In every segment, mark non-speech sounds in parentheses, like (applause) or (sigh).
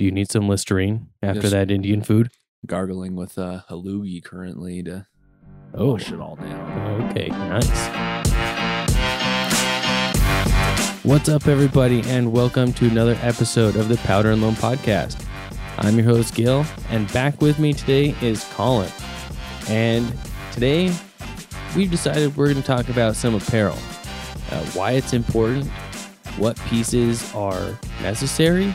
Do you need some Listerine after Yes. that Indian food? Gargling with uh, a loogie currently to Oh, wash it all down. okay, nice. What's up, everybody, and welcome to another episode of the Powder and Loam Podcast. I'm your host, Gil, and back with me today is Colin. And today, we've decided we're going to talk about some apparel, uh, why it's important, what pieces are necessary,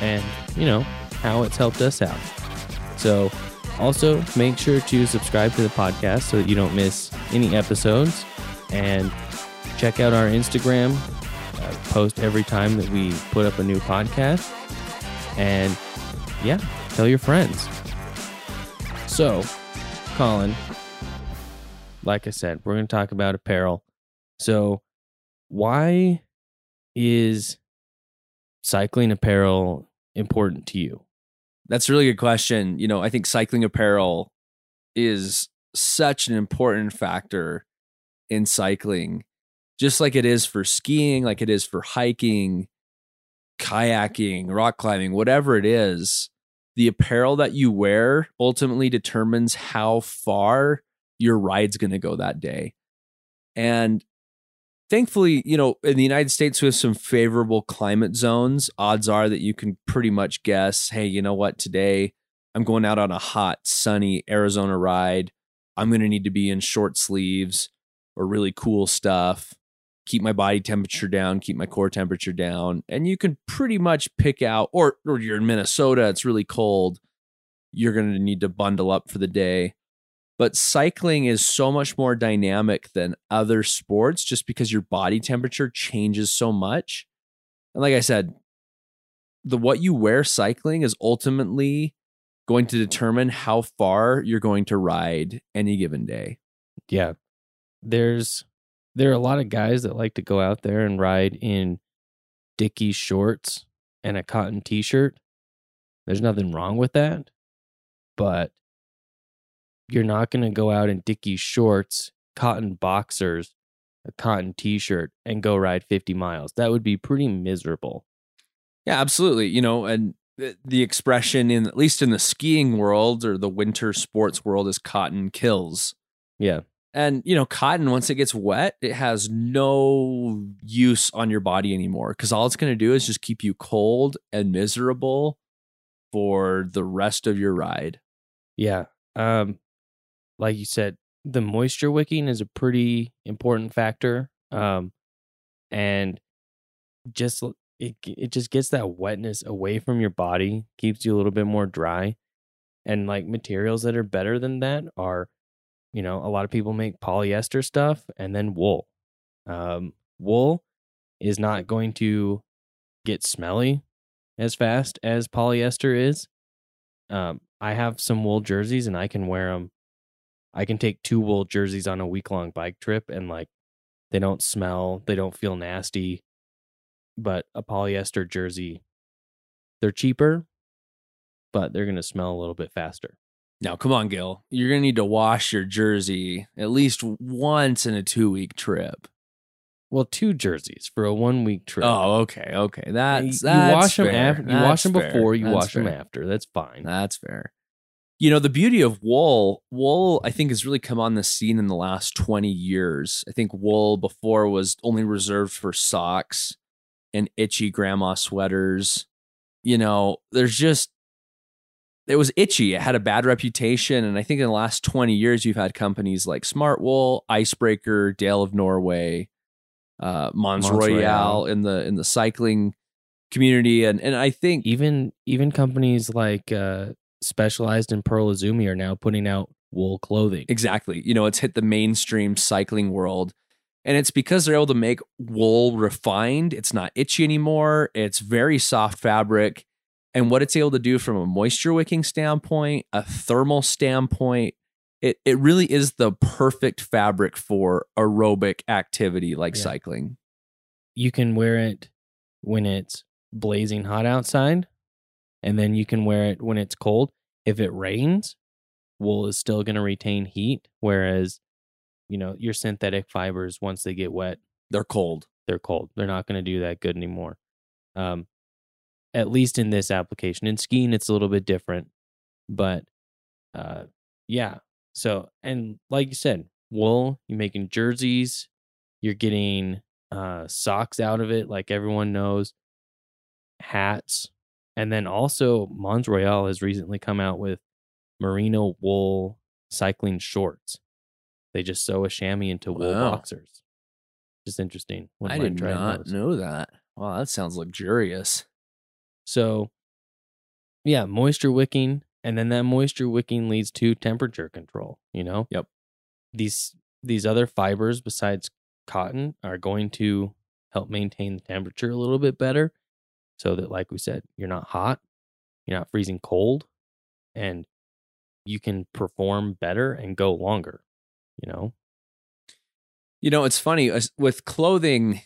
and, you know, how it's helped us out. So, also make sure to subscribe to the podcast so that you don't miss any episodes and check out our Instagram. Uh, post every time that we put up a new podcast. And yeah, tell your friends. So, Colin, like I said, we're going to talk about apparel. So, why is cycling apparel important to you? That's a really good question. You know, I think cycling apparel is such an important factor in cycling, just like it is for skiing, like it is for hiking, kayaking, rock climbing, whatever it is. The apparel that you wear ultimately determines how far your ride's going to go that day. And thankfully, you know, in the United States, we have some favorable climate zones. Odds are that you can pretty much guess, hey, you know what, today I'm going out on a hot, sunny Arizona ride. I'm going to need to be in short sleeves or really cool stuff, keep my body temperature down, keep my core temperature down. And you can pretty much pick out, or, or you're in Minnesota, it's really cold. You're going to need to bundle up for the day but cycling is so much more dynamic than other sports just because your body temperature changes so much. And like i said the what you wear cycling is ultimately going to determine how far you're going to ride any given day. Yeah. There's there are a lot of guys that like to go out there and ride in dicky shorts and a cotton t-shirt. There's nothing wrong with that but you're not going to go out in dicky shorts cotton boxers a cotton t-shirt and go ride 50 miles that would be pretty miserable yeah absolutely you know and the- the expression in at least in the skiing world or the winter sports world is cotton kills yeah And you know, cotton once it gets wet, it has no use on your body anymore because all it's going to do is just keep you cold and miserable for the rest of your ride. Yeah. Um like you said, the moisture wicking is a pretty important factor. Um and just it it just gets that wetness away from your body, keeps you a little bit more dry. And like materials that are better than that are you know, a lot of people make polyester stuff and then wool. Um wool is not going to get smelly as fast as polyester is. Um, I have some wool jerseys and I can wear them. I can take two wool jerseys on a week long bike trip and like they don't smell, they don't feel nasty. But a polyester jersey, they're cheaper, but they're going to smell a little bit faster. Now, come on, Gil. You're going to need to wash your jersey at least once in a two week trip. Well, two jerseys for a one week trip. Oh, okay. Okay. you, That's, you that's wash them fair. after. You wash them fair. before. You That's wash them after. That's fine. That's fair. You know, the beauty of wool, wool, I think, has really come on the scene in the last 20 years. I think wool before was only reserved for socks and itchy grandma sweaters. You know, there's just, it was itchy. It had a bad reputation. And I think in the last 20 years, you've had companies like Smartwool, Icebreaker, Dale of Norway, uh, Mons, Mons Royale, Royale. in the in the cycling community. And and I think even even companies like uh specialized in Pearl Izumi are now putting out wool clothing. Exactly. You know, it's hit the mainstream cycling world. And it's because they're able to make wool refined. It's not itchy anymore. It's very soft fabric. And what it's able to do from a moisture wicking standpoint, a thermal standpoint, it, it really is the perfect fabric for aerobic activity like Yeah. cycling. You can wear it when it's blazing hot outside, and then you can wear it when it's cold. If it rains, wool is still going to retain heat, whereas you know your synthetic fibers once they get wet, They're cold. they're cold. They're not going to do that good anymore. Um, at least in this application. In skiing, it's a little bit different, but uh, yeah. So, and like you said, wool, you're making jerseys, you're getting uh, socks out of it, like everyone knows, hats, and then also Mons Royale has recently come out with merino wool cycling shorts. They just sew a chamois into wool Wow. boxers. Just interesting. I Wouldn't mind did not those. know that. Wow, that sounds luxurious. So, yeah, moisture wicking, and then that moisture wicking leads to temperature control. You know. Yep. These these other fibers besides cotton are going to help maintain the temperature a little bit better, so that, like we said, you're not hot, you're not freezing cold, and you can perform better and go longer. You know. You know, it's funny with clothing,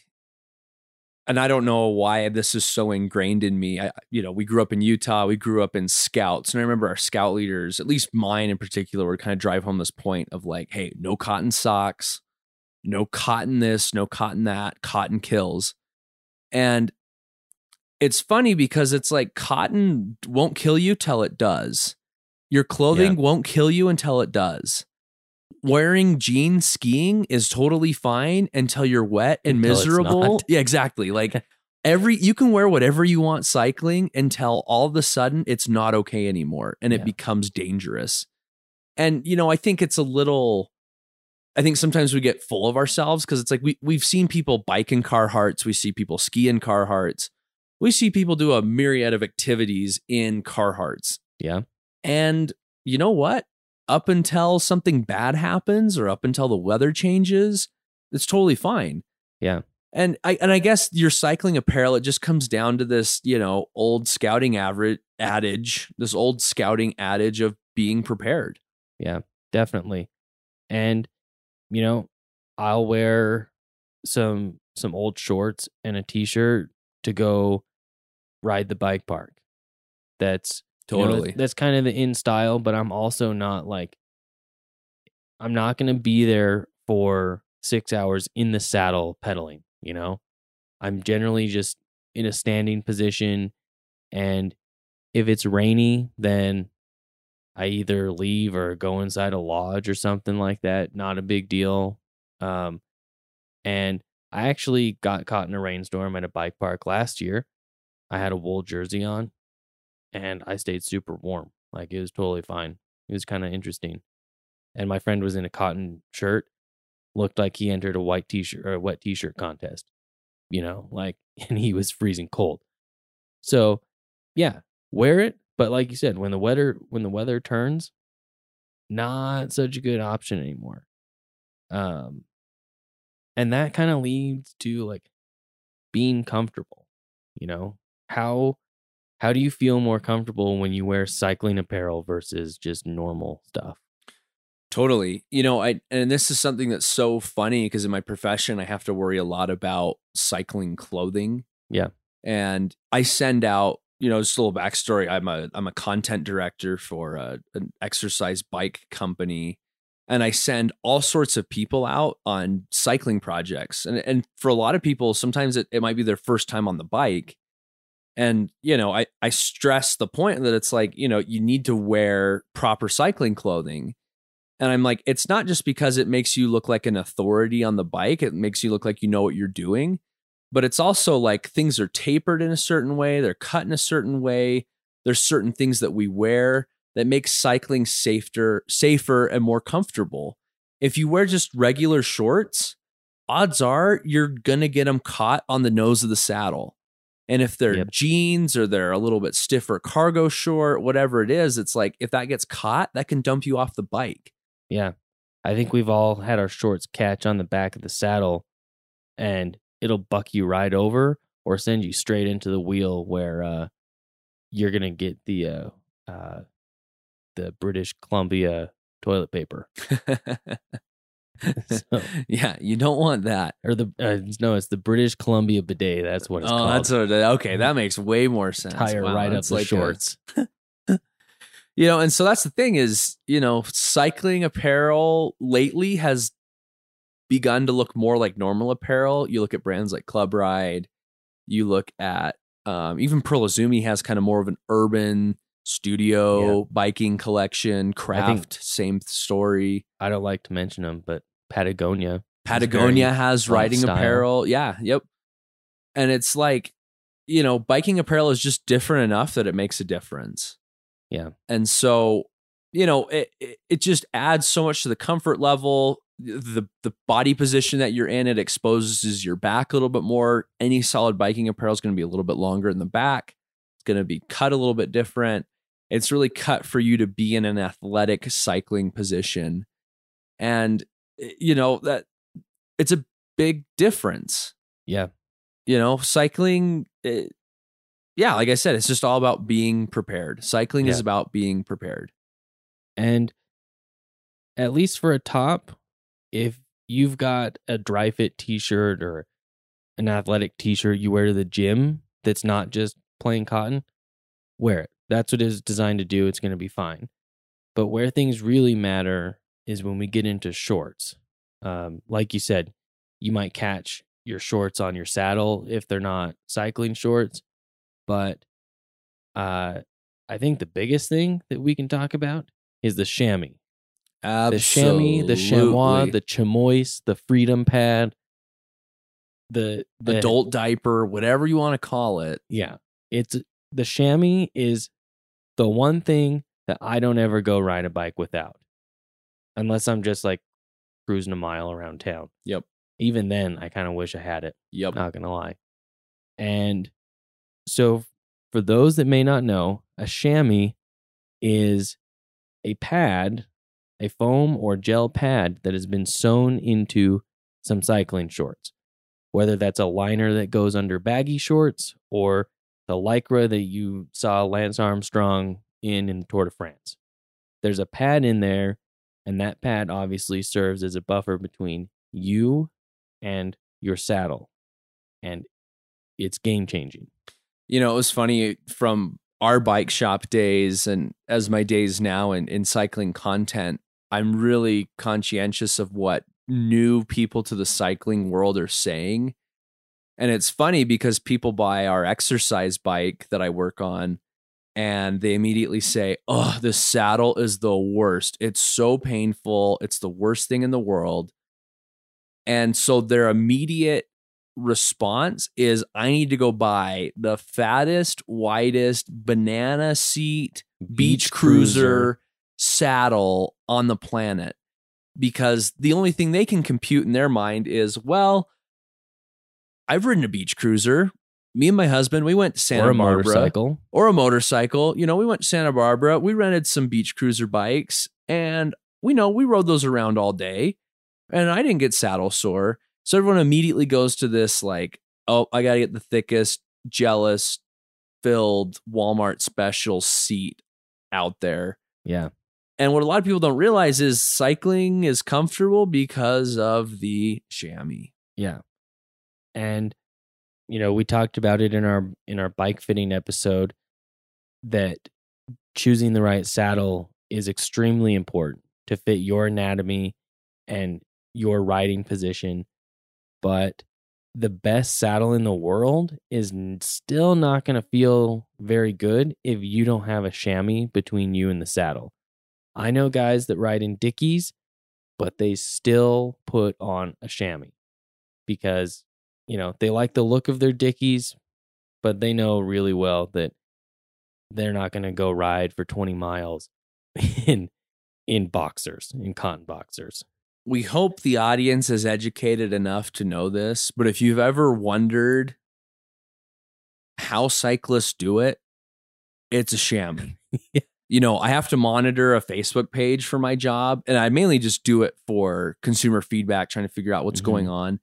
and I don't know why this is so ingrained in me. I, you know, we grew up in Utah, we grew up in scouts, and I remember our scout leaders, at least mine in particular, would kind of drive home this point of like, hey, no cotton socks, no cotton this, no cotton that, cotton kills. And it's funny because it's like cotton won't kill you till it does. Your clothing won't kill you until it does. Wearing jeans skiing is totally fine until you're wet and Until miserable. (laughs) Yeah, exactly. Like (laughs) every you can wear whatever you want cycling until all of a sudden it's not okay anymore and it Yeah. becomes dangerous. And you know, I think it's a little I think sometimes we get full of ourselves because it's like we we've seen people bike in Carhartts, we see people ski in Carhartts, we see people do a myriad of activities in Carhartts. Yeah. And you know what? Up until something bad happens or up until the weather changes, it's totally fine. Yeah. And I and I guess your cycling apparel, it just comes down to this, you know, old scouting average adage, this old scouting adage of being prepared. Yeah, definitely. And you know, I'll wear some some old shorts and a t-shirt to go ride the bike park. That's you know, Totally. that's kind of the in style, but I'm also not like I'm not going to be there for 6 hours in the saddle pedaling, you know? I'm generally just in a standing position and if it's rainy, then I either leave or go inside a lodge or something like that. Not a big deal. Um, and I actually got caught in a rainstorm at a bike park last year. I had a wool jersey on and I stayed super warm. Like it was totally fine. It was kind of interesting. And my friend was in a cotton shirt, looked like he entered a white t shirt or a wet t shirt contest, you know, like, (laughs) and he was freezing cold. So, yeah, wear it. But like you said, when the weather when the weather turns, not such a good option anymore. Um, and that kind of leads to like being comfortable. You know how how do you feel more comfortable when you wear cycling apparel versus just normal stuff? Totally. You know, I and this is something that's so funny because in my profession I have to worry a lot about cycling clothing. Yeah. And I send out, you know, just a little backstory. I'm a I'm a content director for a, an exercise bike company. And I send all sorts of people out on cycling projects. And and for a lot of people, sometimes it, it might be their first time on the bike. And, you know, I, I stress the point that it's like, you know, you need to wear proper cycling clothing. And I'm like, it's not just because it makes you look like an authority on the bike, it makes you look like you know what you're doing, but it's also like things are tapered in a certain way, they're cut in a certain way. There's certain things that we wear that make cycling safer, safer and more comfortable. If you wear just regular shorts, odds are you're going to get them caught on the nose of the saddle. And if they're Yep. jeans or they're a little bit stiffer cargo short, whatever it is, it's like if that gets caught, that can dump you off the bike. Yeah. I think we've all had our shorts catch on the back of the saddle and it'll buck you right over or send you straight into the wheel where uh, you're going to get the uh, uh, the British Columbia toilet paper. (laughs) (laughs) (laughs) So- (laughs) yeah, you don't want that. or the uh, no, it's the British Columbia bidet. That's what it's oh, called. that's what, okay. That makes way more sense. Tire Wow, right up the like a- shorts. you know, and so that's the thing is, you know, cycling apparel lately has begun to look more like normal apparel. You look at brands like Club Ride, you look at Um, even Pearl Izumi has kind of more of an urban studio biking collection. Craft, same story. I don't like to mention them, but Patagonia. Patagonia has riding style. apparel. Yeah, yep. And it's like, you know, biking apparel is just different enough that it makes a difference. Yeah. And so, you know, it it, it just adds so much to the comfort level. The the body position that you're in, it exposes your back a little bit more. Any solid biking apparel is going to be a little bit longer in the back. It's going to be cut a little bit different. It's really cut for you to be in an athletic cycling position. And Eh, you know, that it's a big difference Yeah. you know cycling it, yeah like i said it's just all about being prepared cycling is about being prepared And at least for a top, if you've got a dry fit t shirt or an athletic t shirt you wear to the gym that's not just plain cotton, wear it. That's what it's designed to do. It's going to be fine. But where things really matter is when we get into shorts. Um, like you said, you might catch your shorts on your saddle if they're not cycling shorts. But uh, I think the biggest thing that we can talk about is the chamois the chamois, the chamois, the chamois, the freedom pad, the, the adult diaper whatever you want to call it Yeah, it's the chamois is the one thing that I don't ever go ride a bike without, unless I'm just like cruising a mile around town. Yep. Even then, I kind of wish I had it. yep Not gonna lie. And so, for those that may not know, a chamois is a pad, a foam or gel pad that has been sewn into some cycling shorts. Whether that's a liner that goes under baggy shorts or the lycra that you saw Lance Armstrong in in the Tour de France. There's a pad in there, and that pad obviously serves as a buffer between you and your saddle. And it's game changing. you know it was funny from our bike shop days and as my days now in, in cycling content i'm really conscientious of what new people to the cycling world are saying and it's funny because people buy our exercise bike that i work on and they immediately say oh the saddle is the worst. It's so painful. It's the worst thing in the world. And so their immediate response is I need to go buy the fattest, widest banana seat beach, cruiser, saddle on the planet. Because the only thing they can compute in their mind is, well, I've ridden a beach cruiser. Me and my husband, we went to Santa or a Barbara motorcycle. or a motorcycle. You know, we went to Santa Barbara. We rented some beach cruiser bikes and we know we rode those around all day and I didn't get saddle sore. So everyone immediately goes to this like, oh, I got to get the thickest, jealous, filled Walmart special seat out there. Yeah. And what a lot of people don't realize is cycling is comfortable because of the chamois. Yeah. And you know, we talked about it in our in our bike fitting episode that choosing the right saddle is extremely important to fit your anatomy and your riding position. But the best saddle in the world is still not going to feel very good if you don't have a chamois between you and the saddle. I know guys that ride in Dickies, but they still put on a chamois because you know they like the look of their dickies but they know really well that they're not going to go ride for 20 miles (laughs) in in boxers in cotton boxers we hope the audience is educated enough to know this, but if you've ever wondered how cyclists do it, it's a sham. (laughs) Yeah. You know, I have to monitor a Facebook page for my job, and I mainly just do it for consumer feedback, trying to figure out what's Mhm. going on.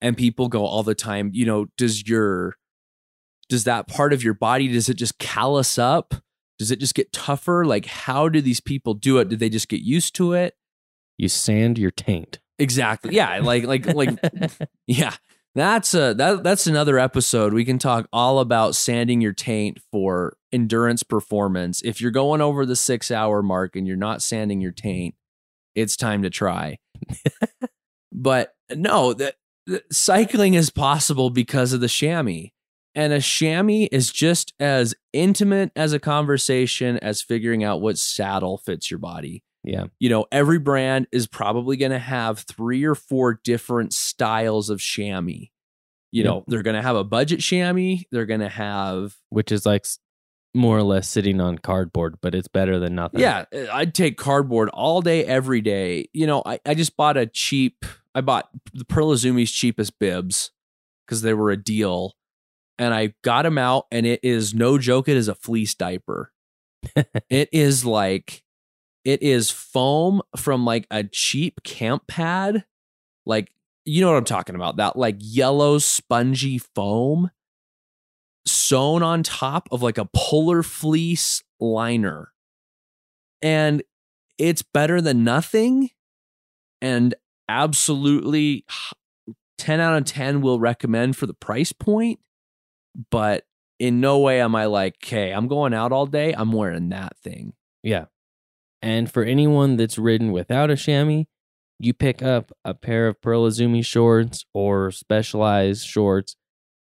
And people go all the time, you know, does your does that part of your body does it just callus up? Does it just get tougher? Like how do these people do it? Did they just get used to it? you sand your taint Exactly. Yeah, like like like (laughs) yeah. That's a that that's another episode. We can talk all about sanding your taint for endurance performance. If you're going over the 6-hour mark and you're not sanding your taint, it's time to try. (laughs) but no, that cycling is possible because of the chamois. And a chamois is just as intimate as a conversation as figuring out what saddle fits your body. Yeah. You know, every brand is probably going to have three or four different styles of chamois. You Yep. know, they're going to have a budget chamois. They're going to have, Which is like more or less sitting on cardboard, but it's better than nothing. yeah, eh, I'd take cardboard all day, every day. You know, I, I just bought a cheap, I bought the Pearl Izumi's cheapest bibs because they were a deal. And I got them out, and it is no joke, it is a fleece diaper. (laughs) it is like, it is foam from like a cheap camp pad. Like, you know what I'm talking about? That like yellow spongy foam sewn on top of like a polar fleece liner. And it's better than nothing. And absolutely 10 out of 10 will recommend for the price point. But in no way am I like, okay, I'm going out all day. I'm wearing that thing. Yeah. And for anyone that's ridden without a chamois, you pick up a pair of Pearl Izumi shorts or specialized shorts,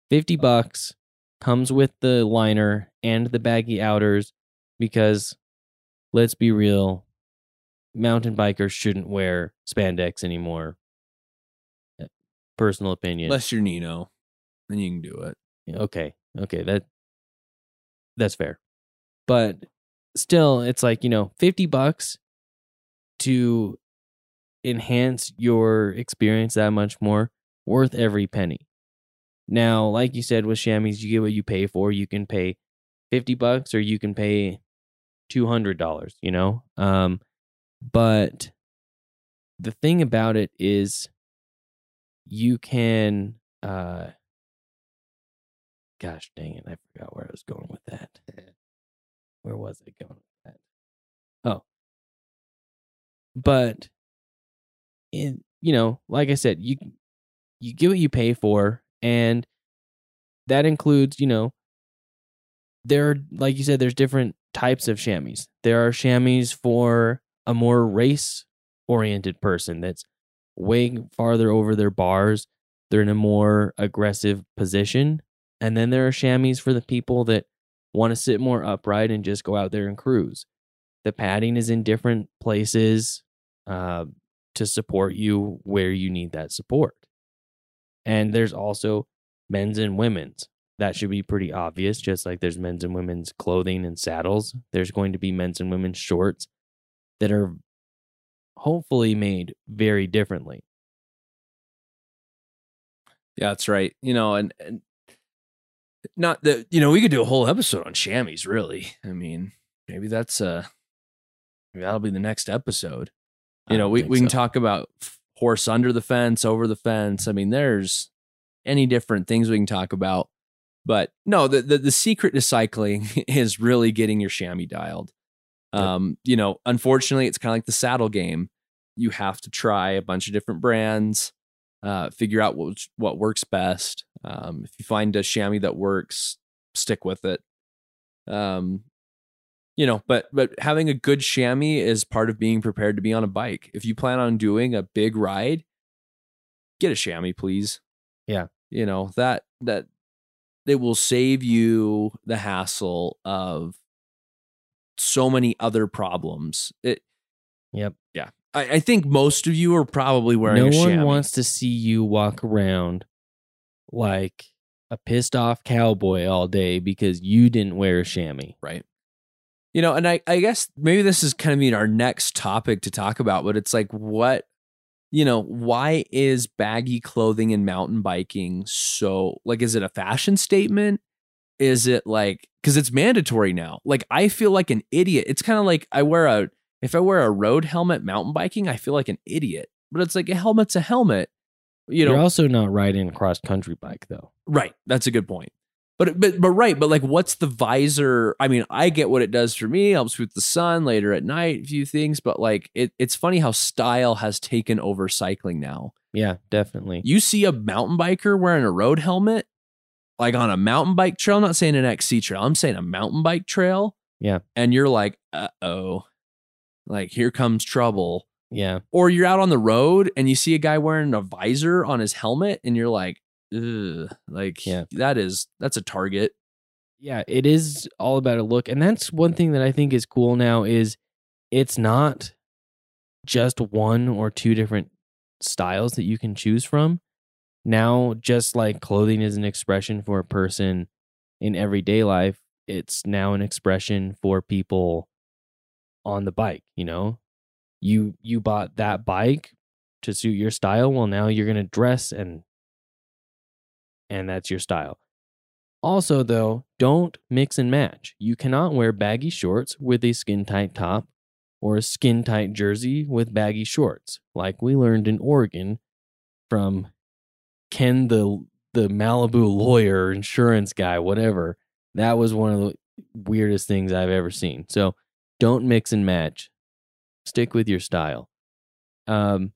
50 bucks, comes with the liner and the baggy outers because let's be real, mountain bikers shouldn't wear spandex anymore. Uh, Personal opinion. Unless you're Nino, then you can do it. okay okay that that's fair but still it's like you know 50 bucks to enhance your experience that much more worth every penny now like you said with chamois you get what you pay for you can pay 50 bucks or you can pay $200 you know um but the thing about it is you can uh gosh dang it, I forgot where I was going with that. (laughs) Where was I going with that? Oh. But in you know, like I said, you you get what you pay for and that includes, you know, there are like you said, there's different types of chamois. There are chamois for a more race oriented person that's way farther over their bars. They're in a more aggressive position. And then there are chamois for the people that want to sit more upright and just go out there and cruise. The padding is in different places uh, to support you where you need that support. And there's also men's and women's. That should be pretty obvious, just like there's men's and women's clothing and saddles. There's going to be men's and women's shorts that are hopefully made very differently. Yeah, that's right. You know, and, and not that you know we could do a whole episode on chamois. Really, I mean, maybe that's uh maybe that'll be the next episode. You know, we we can so. talk about horse under the fence, over the fence. I mean, there's any different things we can talk about. But no, the the, the secret to cycling (laughs) is really getting your chamois dialed. Um, you know, unfortunately, it's kind of like the saddle game. You have to try a bunch of different brands, uh, figure out what what works best. Um, if you find a chamois that works, stick with it. Um, you know, but but having a good chamois is part of being prepared to be on a bike. If you plan on doing a big ride, get a chamois, please. Yeah. you know that that it will save you the hassle of so many other problems. It. Yep. Yeah, I, I think most of you are probably wearing. no one chamois. wants to see you walk around like a pissed off cowboy all day because you didn't wear a chamois. right you know and i i guess maybe this is kind of mean our next topic to talk about but it's like what you know why is baggy clothing in mountain biking so like is it a fashion statement is it like because it's mandatory now like i feel like an idiot it's kind of like i wear a if i wear a road helmet mountain biking i feel like an idiot but it's like a helmet's a helmet you know You're also not riding a cross country bike though. Right. That's a good point. But but but right, but like what's the visor? I mean, I get what it does for me, helps with the sun later at night, a few things, but like it, it's funny how style has taken over cycling now. Yeah, definitely. You see a mountain biker wearing a road helmet, like on a mountain bike trail, I'm not saying an XC trail, I'm saying a mountain bike trail. Yeah. And you're like, uh oh, like here comes trouble. Yeah. Or you're out on the road and you see a guy wearing a visor on his helmet and you're like, ugh, like Yeah. that is that's a target. yeah, it is all about a look. And that's one thing that I think is cool now is it's not just one or two different styles that you can choose from. Now, just like clothing is an expression for a person in everyday life, it's now an expression for people on the bike, you know? You you bought that bike to suit your style, well now you're going to dress and and that's your style. Also, though, don't mix and match. You cannot wear baggy shorts with a skin tight top or a skin tight jersey with baggy shorts, like we learned in Oregon from Ken the the Malibu lawyer, insurance guy, whatever. That was one of the weirdest things I've ever seen. So don't mix and match. Stick with your style. Um,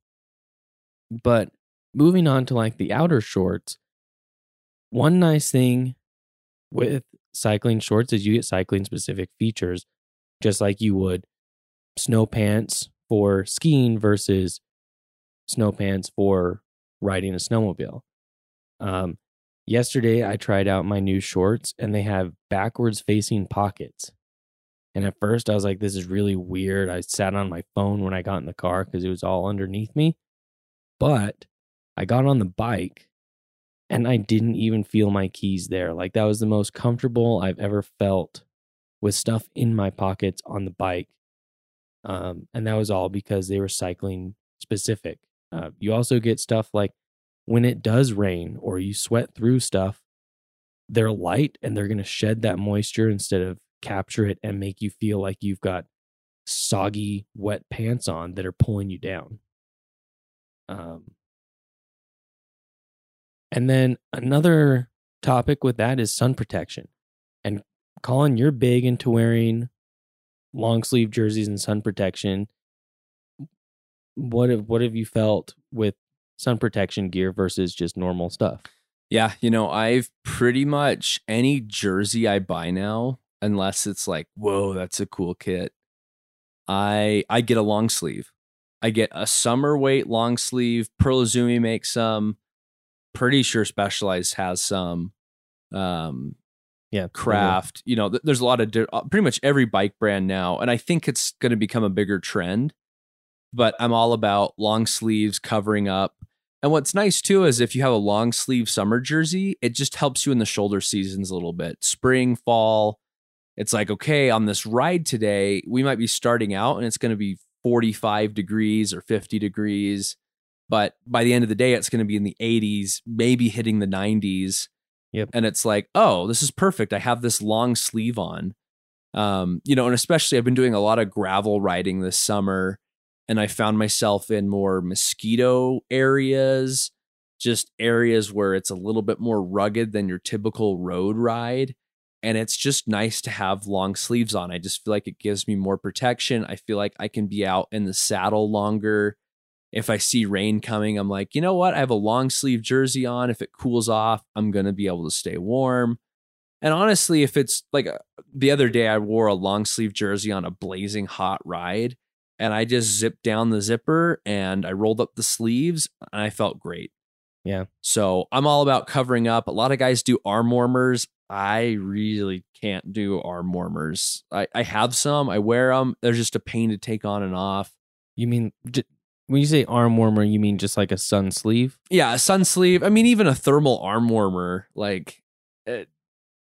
but moving on to like the outer shorts, one nice thing with cycling shorts is you get cycling specific features, just like you would snow pants for skiing versus snow pants for riding a snowmobile. Um, yesterday, I tried out my new shorts and they have backwards facing pockets. And at first, I was like, this is really weird. I sat on my phone when I got in the car because it was all underneath me. But I got on the bike and I didn't even feel my keys there. Like that was the most comfortable I've ever felt with stuff in my pockets on the bike. Um, and that was all because they were cycling specific. Uh, you also get stuff like when it does rain or you sweat through stuff, they're light and they're going to shed that moisture instead of capture it and make you feel like you've got soggy, wet pants on that are pulling you down. Um, and then another topic with that is sun protection. And Colin, you're big into wearing long sleeve jerseys and sun protection. What have what have you felt with sun protection gear versus just normal stuff? Yeah, you know, I've pretty much any jersey I buy now, unless it's like, whoa, that's a cool kit. I I get a long sleeve. I get a summer weight long sleeve. Pearl Izumi makes some. Pretty sure Specialized has some. Um, Yeah, craft. You know, th- there's a lot of di- uh, pretty much every bike brand now, and I think it's going to become a bigger trend. But I'm all about long sleeves covering up. And what's nice too is if you have a long sleeve summer jersey, it just helps you in the shoulder seasons a little bit. Spring, fall, it's like, okay, on this ride today, we might be starting out and it's going to be 45 degrees or 50 degrees. But by the end of the day, it's going to be in the 80s, maybe hitting the 90s. Yep. And it's like, oh, this is perfect. I have this long sleeve on. Um, you know, and especially I've been doing a lot of gravel riding this summer and I found myself in more mosquito areas, just areas where it's a little bit more rugged than your typical road ride. And it's just nice to have long sleeves on. I just feel like it gives me more protection. I feel like I can be out in the saddle longer. If I see rain coming, I'm like, you know what? I have a long sleeve jersey on. If it cools off, I'm going to be able to stay warm. And honestly, if it's like uh, the other day, I wore a long sleeve jersey on a blazing hot ride and I just zipped down the zipper and I rolled up the sleeves and I felt great. Yeah. So I'm all about covering up. A lot of guys do arm warmers. I really can't do arm warmers. I, I have some, I wear them. They're just a pain to take on and off. You mean when you say arm warmer, you mean just like a sun sleeve? Yeah, a sun sleeve. I mean, even a thermal arm warmer. Like, it,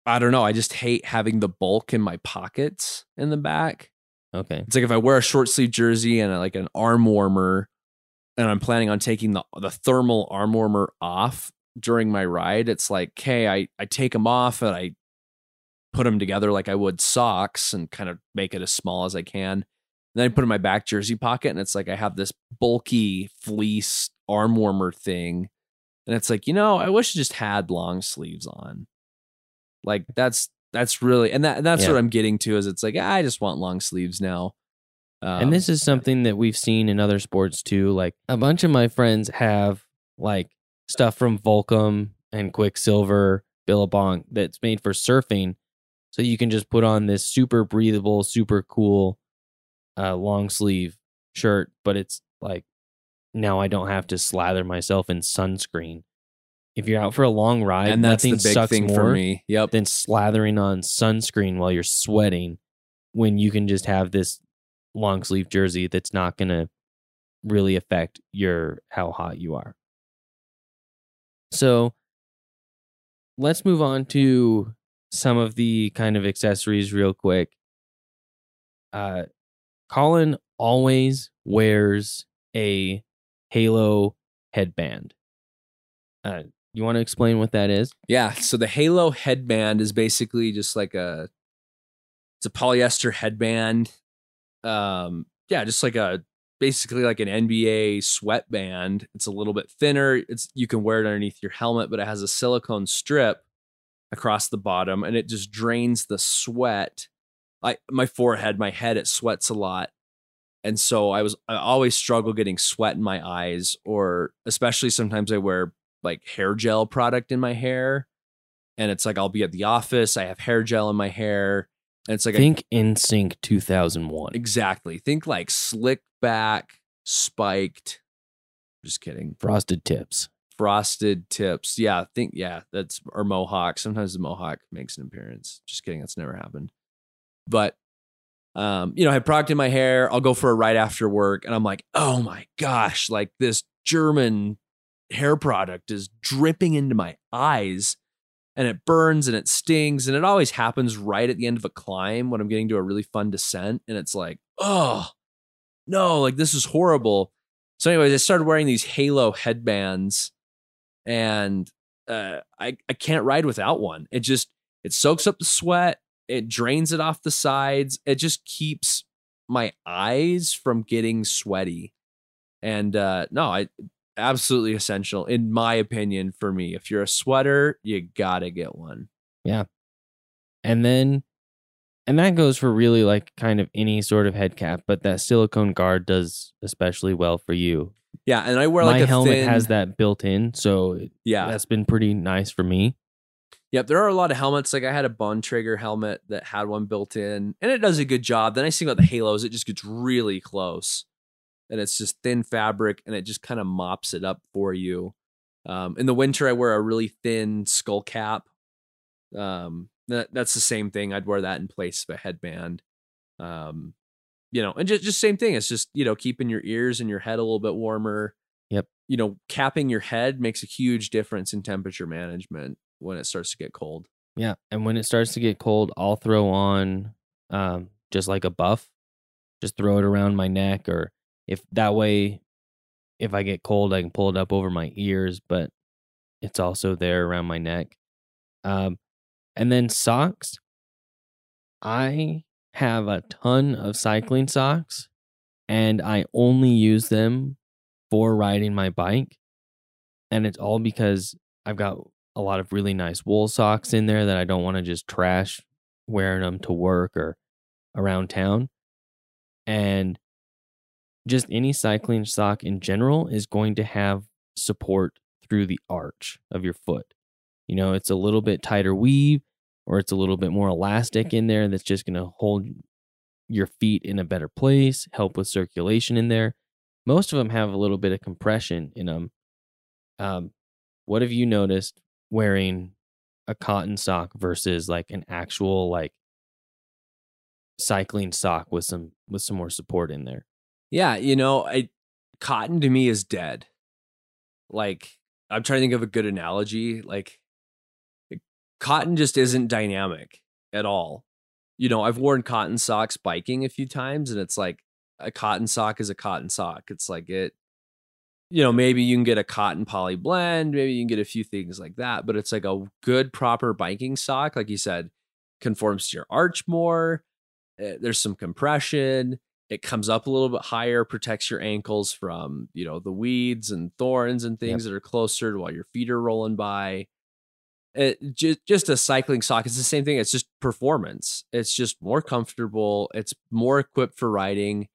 I don't know. I just hate having the bulk in my pockets in the back. Okay. It's like if I wear a short sleeve jersey and like an arm warmer, and I'm planning on taking the the thermal arm warmer off during my ride, it's like, okay, I I take them off and I put them together like I would socks and kind of make it as small as I can. then I put in my back jersey pocket, and it's like I have this bulky fleece arm warmer thing, and it's like, you know, I wish I just had long sleeves on. Like that's that's really and that and that's Yeah. what I'm getting to is it's like I just want long sleeves now. Um, and this is something that we've seen in other sports too. Like a bunch of my friends have like stuff from Volcom and Quiksilver, Billabong that's made for surfing. So you can just put on this super breathable, super cool uh, long sleeve shirt, but it's like now I don't have to slather myself in sunscreen if you're out for a long ride, and that's the nothing big sucks thing more for me. Yep. than slathering on sunscreen while you're sweating when you can just have this long sleeve jersey that's not going to really affect your how hot you are. So let's move on to some of the kind of accessories real quick. Uh Colin always wears a Halo headband. Uh you want to explain what that is? Yeah. So the Halo headband is basically just like a it's a polyester headband. Um, yeah, just like a basically like an NBA sweatband. It's a little bit thinner. It's you can wear it underneath your helmet, but it has a silicone strip across the bottom and it just drains the sweat. I my forehead, my head, it sweats a lot. And so I was I always struggle getting sweat in my eyes, or especially sometimes I wear like hair gel product in my hair. And it's like I'll be at the office, I have hair gel in my hair. And it's like I Think NSYNC 2001. Exactly. Think like slick back, spiked. Just kidding. Frosted tips. Frosted tips. Yeah, think yeah, that's or mohawk. Sometimes the mohawk makes an appearance. Just kidding. That's never happened. But um, you know, I have product in my hair. I'll go for a ride after work, and I'm like, oh my gosh, like this German hair product is dripping into my eyes and it burns and it stings and it always happens right at the end of a climb when I'm getting to a really fun descent and it's like, oh no, like this is horrible. So, anyways, I started wearing these halo headbands and uh, I, I can't ride without one. It just it soaks up the sweat, it drains it off the sides, it just keeps my eyes from getting sweaty. And uh no, I absolutely essential in my opinion for me. If you're a sweater, you gotta get one. Yeah. And then, and that goes for really like kind of any sort of head cap, but that silicone guard does especially well for you. Yeah, and I wear My like a helmet thin, has that built in, so Yeah, that's been pretty nice for me. Yep, there are a lot of helmets. Like I had a Bontrager helmet that had one built in, and it does a good job. The nice thing about the Halos, it just gets really close, and it's just thin fabric, and it just kind of mops it up for you. Um, in the winter, I wear a really thin skull cap. Um, that, that's the same thing. I'd wear that in place of a headband. Um, you know, and just just same thing. It's just you know keeping your ears and your head a little bit warmer. Yep. You know, capping your head makes a huge difference in temperature management when it starts to get cold. Yeah, and when it starts to get cold, I'll throw on um, just like a buff, just throw it around my neck, or if that way, if I get cold, I can pull it up over my ears, but it's also there around my neck. Um, and then socks, I have a ton of cycling socks, and I only use them for riding my bike, and it's all because I've got a lot of really nice wool socks in there that I don't want to just trash wearing them to work or around town. And just any cycling sock in general is going to have support through the arch of your foot. You know, it's a little bit tighter weave or it's a little bit more elastic in there that's just going to hold your feet in a better place, help with circulation in there. Most of them have a little bit of compression in them. Um, what have you noticed wearing a cotton sock versus like an actual like cycling sock with some with some more support in there. Yeah, you know, I cotton to me is dead. Like I'm trying to think of a good analogy. Like cotton just isn't dynamic at all. You know, I've worn cotton socks biking a few times and it's like a cotton sock is a cotton sock. It's like it you know, maybe you can get a cotton poly blend, maybe you can get a few things like that, but it's like a good proper biking sock like you said conforms to your arch more. Uh, There's some compression it comes up a little bit higher, protects your ankles from, you know, the weeds and thorns and things that are closer to while your feet are rolling by. It, just, just a cycling sock. It's the same thing. It's just performance. It's just more comfortable. It's more equipped for riding.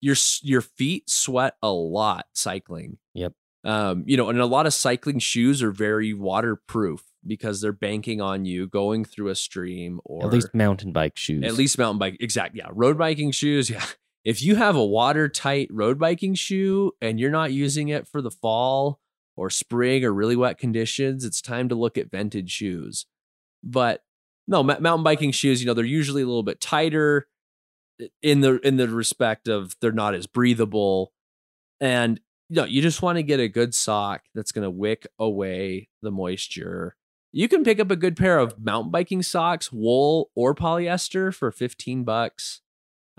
Your your feet sweat a lot cycling. Yep. Um, you know, and a lot of cycling shoes are very waterproof because they're banking on you going through a stream or At least mountain bike shoes. at least mountain bike. Exact. Yeah. Road biking shoes. (laughs) Yeah. If you have a watertight road biking shoe and you're not using it for the fall or spring or really wet conditions, it's time to look at vented shoes. But no, mountain biking shoes, you know, they're usually a little bit tighter in the in the respect of they're not as breathable and you know, you just want to get a good sock that's going to wick away the moisture. You can pick up a good pair of mountain biking socks, wool or polyester for 15 bucks.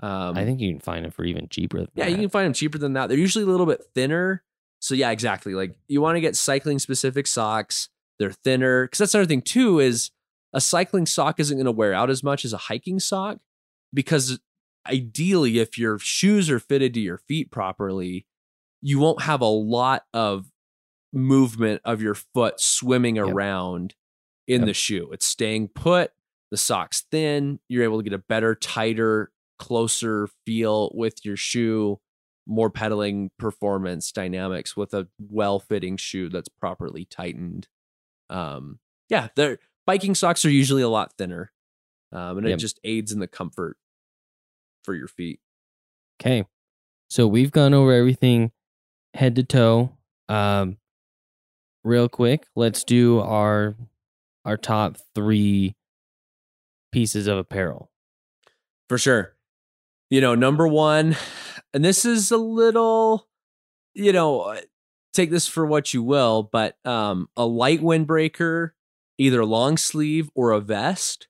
Um, I think you can find them for even cheaper. yeah, that. you can find them cheaper than that. They're usually a little bit thinner. So yeah, exactly. Like you want to get cycling specific socks. They're thinner because that's another thing too. Is a cycling sock isn't going to wear out as much as a hiking sock because ideally, if your shoes are fitted to your feet properly, you won't have a lot of movement of your foot swimming yep. around in yep. the shoe. It's staying put. The sock's thin. You're able to get a better, tighter, closer feel with your shoe, more pedaling performance dynamics with a well fitting shoe that's properly tightened. Um, yeah, their biking socks are usually a lot thinner. Um, and yep. it just aids in the comfort for your feet. Okay. So we've gone over everything head to toe. Um, real quick, let's do our our top three pieces of apparel. For sure. You know, number one, and this is a little, you know, uh, take this for what you will, but um, a light windbreaker, either long sleeve or a vest,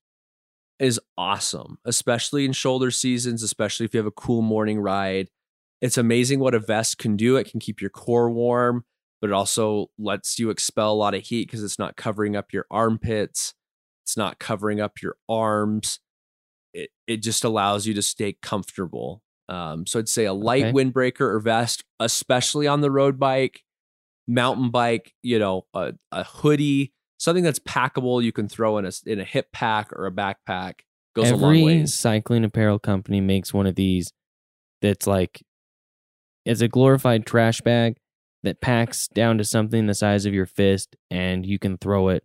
is awesome, especially in shoulder seasons, especially if you have a cool morning ride. It's amazing what a vest can do. It can keep your core warm, but it also lets you expel a lot of heat because it's not covering up your armpits. It's not covering up your arms. It, it just allows you to stay comfortable. Um, so I'd say a light okay. windbreaker or vest, especially on the road bike, mountain bike, you know, a, a hoodie, something that's packable you can throw in a in a hip pack or a backpack goes Every a long ways. cycling apparel company makes one of these that's like it's a glorified trash bag that packs down to something the size of your fist and you can throw it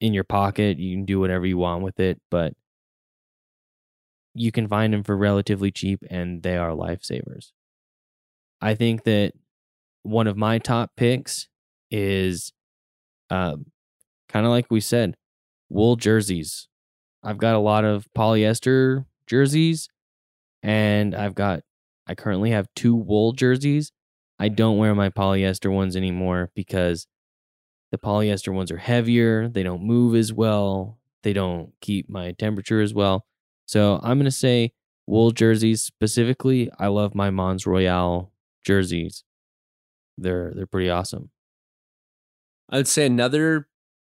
in your pocket. You can do whatever you want with it, but you can find them for relatively cheap and they are lifesavers. I think that one of my top picks is uh, kind of like we said, wool jerseys. I've got a lot of polyester jerseys and I've got I currently have two wool jerseys. I don't wear my polyester ones anymore because the polyester ones are heavier, they don't move as well, they don't keep my temperature as well. So I'm going to say wool jerseys specifically. I love my Mons Royale jerseys. They're they're pretty awesome. I'd say another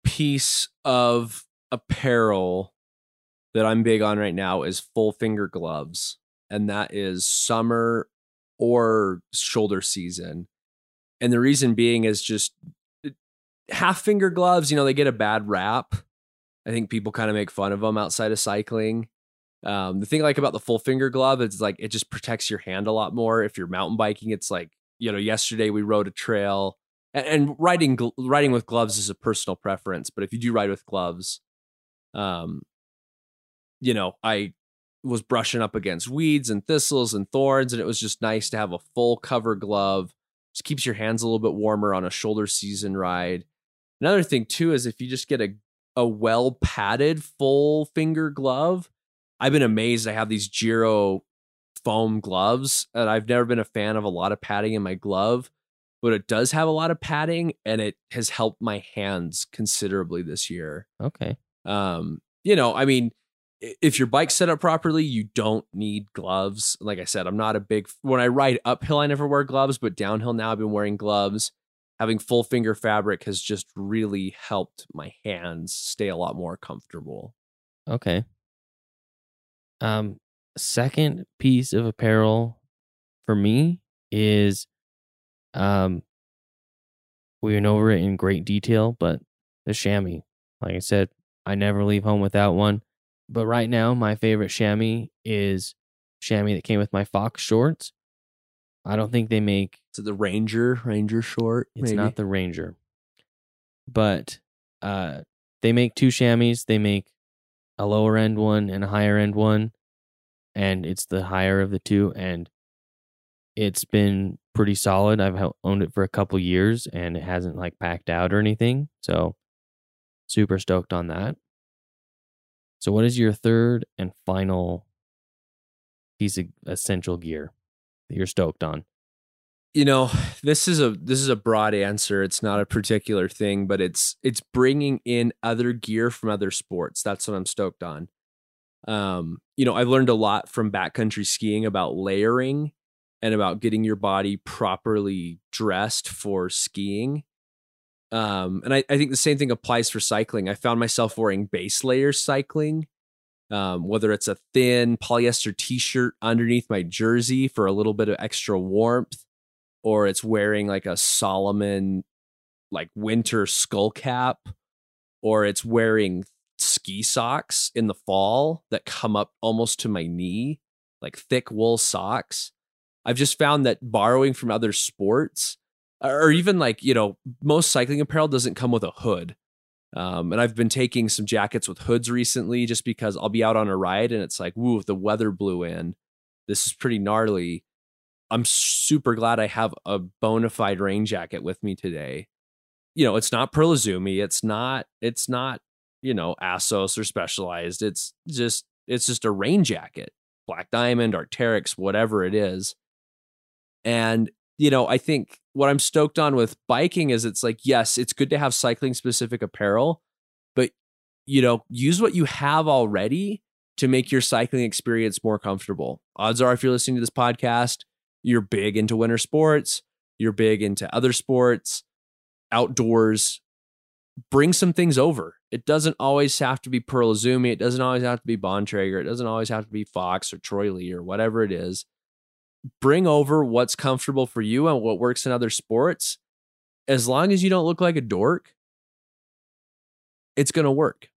piece of apparel that I'm big on right now is full finger gloves and that is summer or shoulder season. And the reason being is just uh, half finger gloves, you know, they get a bad rap. I think people kind of make fun of them outside of cycling. Um, the thing I like about the full finger glove is like it just protects your hand a lot more. If you're mountain biking, it's like you know, yesterday we rode a trail, and, and riding riding with gloves is a personal preference. But if you do ride with gloves, um, you know, I was brushing up against weeds and thistles and thorns, and it was just nice to have a full cover glove. Just keeps your hands a little bit warmer on a shoulder season ride. Another thing too is if you just get a a well padded full finger glove. I've been amazed. I have these Giro foam gloves, and I've never been a fan of a lot of padding in my glove, but it does have a lot of padding, and it has helped my hands considerably this year. Okay. Um, you know, I mean, if your bike's set up properly, you don't need gloves. Like I said, I'm not a big when I ride uphill, I never wear gloves, but downhill now I've been wearing gloves. Having full finger fabric has just really helped my hands stay a lot more comfortable. Okay. Um second piece of apparel for me is um we went over it in great detail, but the chamois. Like I said, I never leave home without one. But right now, my favorite chamois is chamois that came with my Fox shorts. I don't think they make. Is it the Ranger Ranger short? It's maybe? not the Ranger, but uh, they make two chamois. They make a lower end one and a higher end one, and it's the higher of the two. And it's been pretty solid. I've owned it for a couple years and it hasn't like packed out or anything. So super stoked on that. So what is your third and final piece of essential gear that you're stoked on? You know this is a this is a broad answer. It's not a particular thing but it's it's bringing in other gear from other sports. That's what i'm stoked on. Um you know i've learned a lot from backcountry skiing about layering and about getting your body properly dressed for skiing. Um and i, I think the same thing applies for cycling. I found myself wearing base layers cycling um, whether it's a thin polyester t-shirt underneath my jersey for a little bit of extra warmth or it's wearing like a Salomon like winter skull cap or it's wearing ski socks in the fall that come up almost to my knee, like thick wool socks. I've just found that borrowing from other sports or even like, you know, most cycling apparel doesn't come with a hood. Um, and I've been taking some jackets with hoods recently just because I'll be out on a ride and it's like, woo, if the weather blew in, this is pretty gnarly. I'm super glad I have a bona fide rain jacket with me today. You know, it's not Pearl Izumi, it's not it's not, you know, Assos or specialized. It's just it's just a rain jacket. Black Diamond, Arc'teryx, whatever it is. And you know, I think what I'm stoked on with biking is it's like, yes, it's good to have cycling specific apparel, but you know, use what you have already to make your cycling experience more comfortable. Odds are, if you're listening to this podcast, you're big into winter sports, you're big into other sports, outdoors, bring some things over. It doesn't always have to be Pearl Izumi. It doesn't always have to be Bontrager. It doesn't always have to be Fox or Troy Lee or whatever it is. Bring over what's comfortable for you and what works in other sports. As long as you don't look like a dork, it's going to work.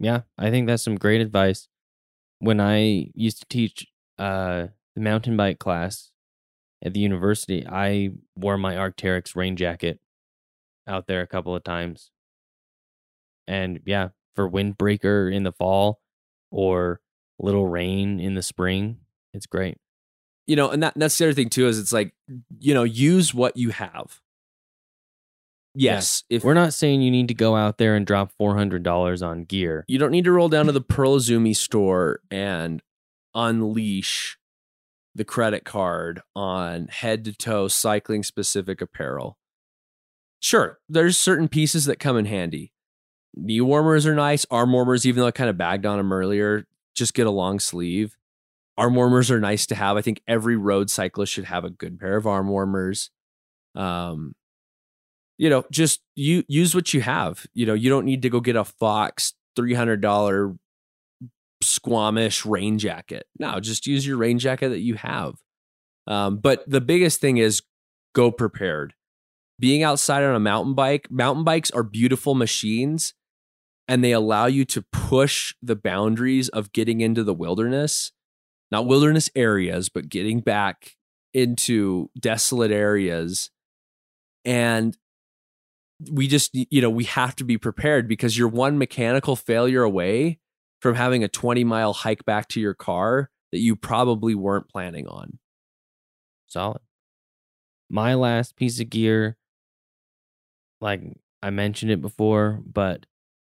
Yeah, I think that's some great advice. When I used to teach uh, the mountain bike class at the university, I wore my Arc'teryx rain jacket out there a couple of times. And yeah, for windbreaker in the fall or little rain in the spring, it's great. You know, and that, that's the other thing too is it's like, you know, use what you have. Yes, yeah. if we're not saying you need to go out there and drop four hundred dollars on gear, you don't need to roll down to the Pearl Izumi store and unleash the credit card on head to toe cycling specific apparel. Sure, there's certain pieces that come in handy. Knee warmers are nice. Arm warmers, even though I kind of bagged on them earlier, just get a long sleeve. Arm warmers are nice to have. I think every road cyclist should have a good pair of arm warmers. Um, you know, just you use what you have. You know, you don't need to go get a Fox three hundred dollar Squamish rain jacket. No, just use your rain jacket that you have. Um, but the biggest thing is go prepared. Being outside on a mountain bike, mountain bikes are beautiful machines and they allow you to push the boundaries of getting into the wilderness, not wilderness areas, but getting back into desolate areas. And we just, you know, we have to be prepared because you're one mechanical failure away from having a 20 mile hike back to your car that you probably weren't planning on. Solid. My last piece of gear, like I mentioned it before, but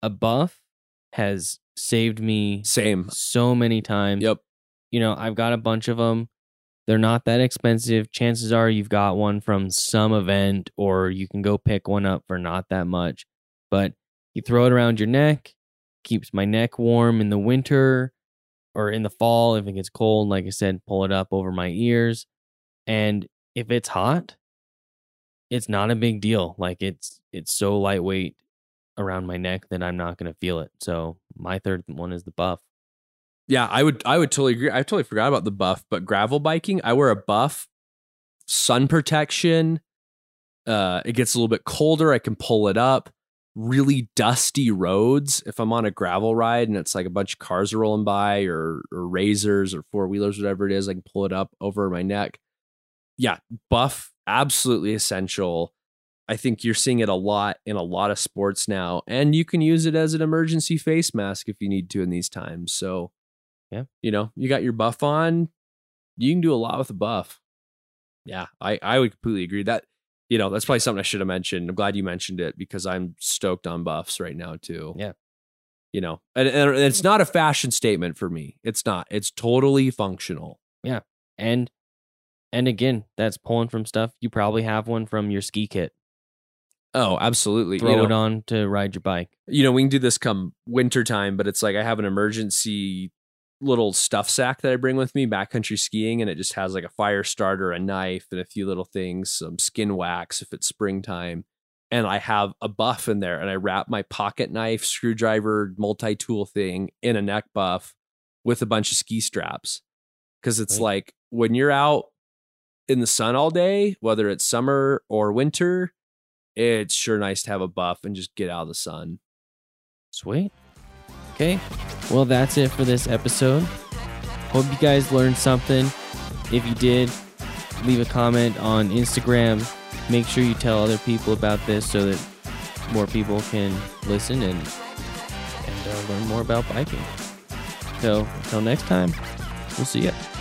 a buff has saved me same so many times. Yep. You know, I've got a bunch of them. They're not that expensive. Chances are you've got one from some event or you can go pick one up for not that much. But you throw it around your neck, keeps my neck warm in the winter or in the fall if it gets cold like i said pull it up over my ears. And if it's hot it's not a big deal. Like it's it's so lightweight around my neck that i'm not going to feel it. So my third one is the buff. Yeah i would i would totally agree i totally forgot about the buff but gravel biking i wear a buff sun protection uh it gets a little bit colder i can pull it up really dusty roads, if I'm on a gravel ride and it's like a bunch of cars are rolling by or, or razors or four wheelers, whatever it is, I can pull it up over my neck. Yeah, buff, absolutely essential. I think you're seeing it a lot in a lot of sports now, and you can use it as an emergency face mask if you need to in these times. So, yeah, you know, you got your buff on, you can do a lot with a buff. Yeah, I I would completely agree that you know that's probably something I should have mentioned. I'm glad you mentioned it because I'm stoked on buffs right now too. Yeah. you know, and, and it's not a fashion statement for me. It's not. It's totally functional. Yeah. And and again, that's pulling from stuff. You probably have one from your ski kit. Oh, absolutely. Throw you know, it on to ride your bike. you know, we can do this come winter time, but it's like I have an emergency little stuff sack that I bring with me backcountry skiing, and it just has like a fire starter, a knife, and a few little things, some skin wax if it's springtime. And I have a buff in there, and I wrap my pocket knife, screwdriver, multi tool thing in a neck buff with a bunch of ski straps. Cause it's Sweet. like when you're out in the sun all day, whether it's summer or winter, it's sure nice to have a buff and just get out of the sun. Sweet. Okay. Well, that's it for this episode. Hope you guys learned something. If you did, leave a comment on Instagram. Make sure you tell other people about this so that more people can listen and and uh, learn more about biking. So until next time, we'll see you.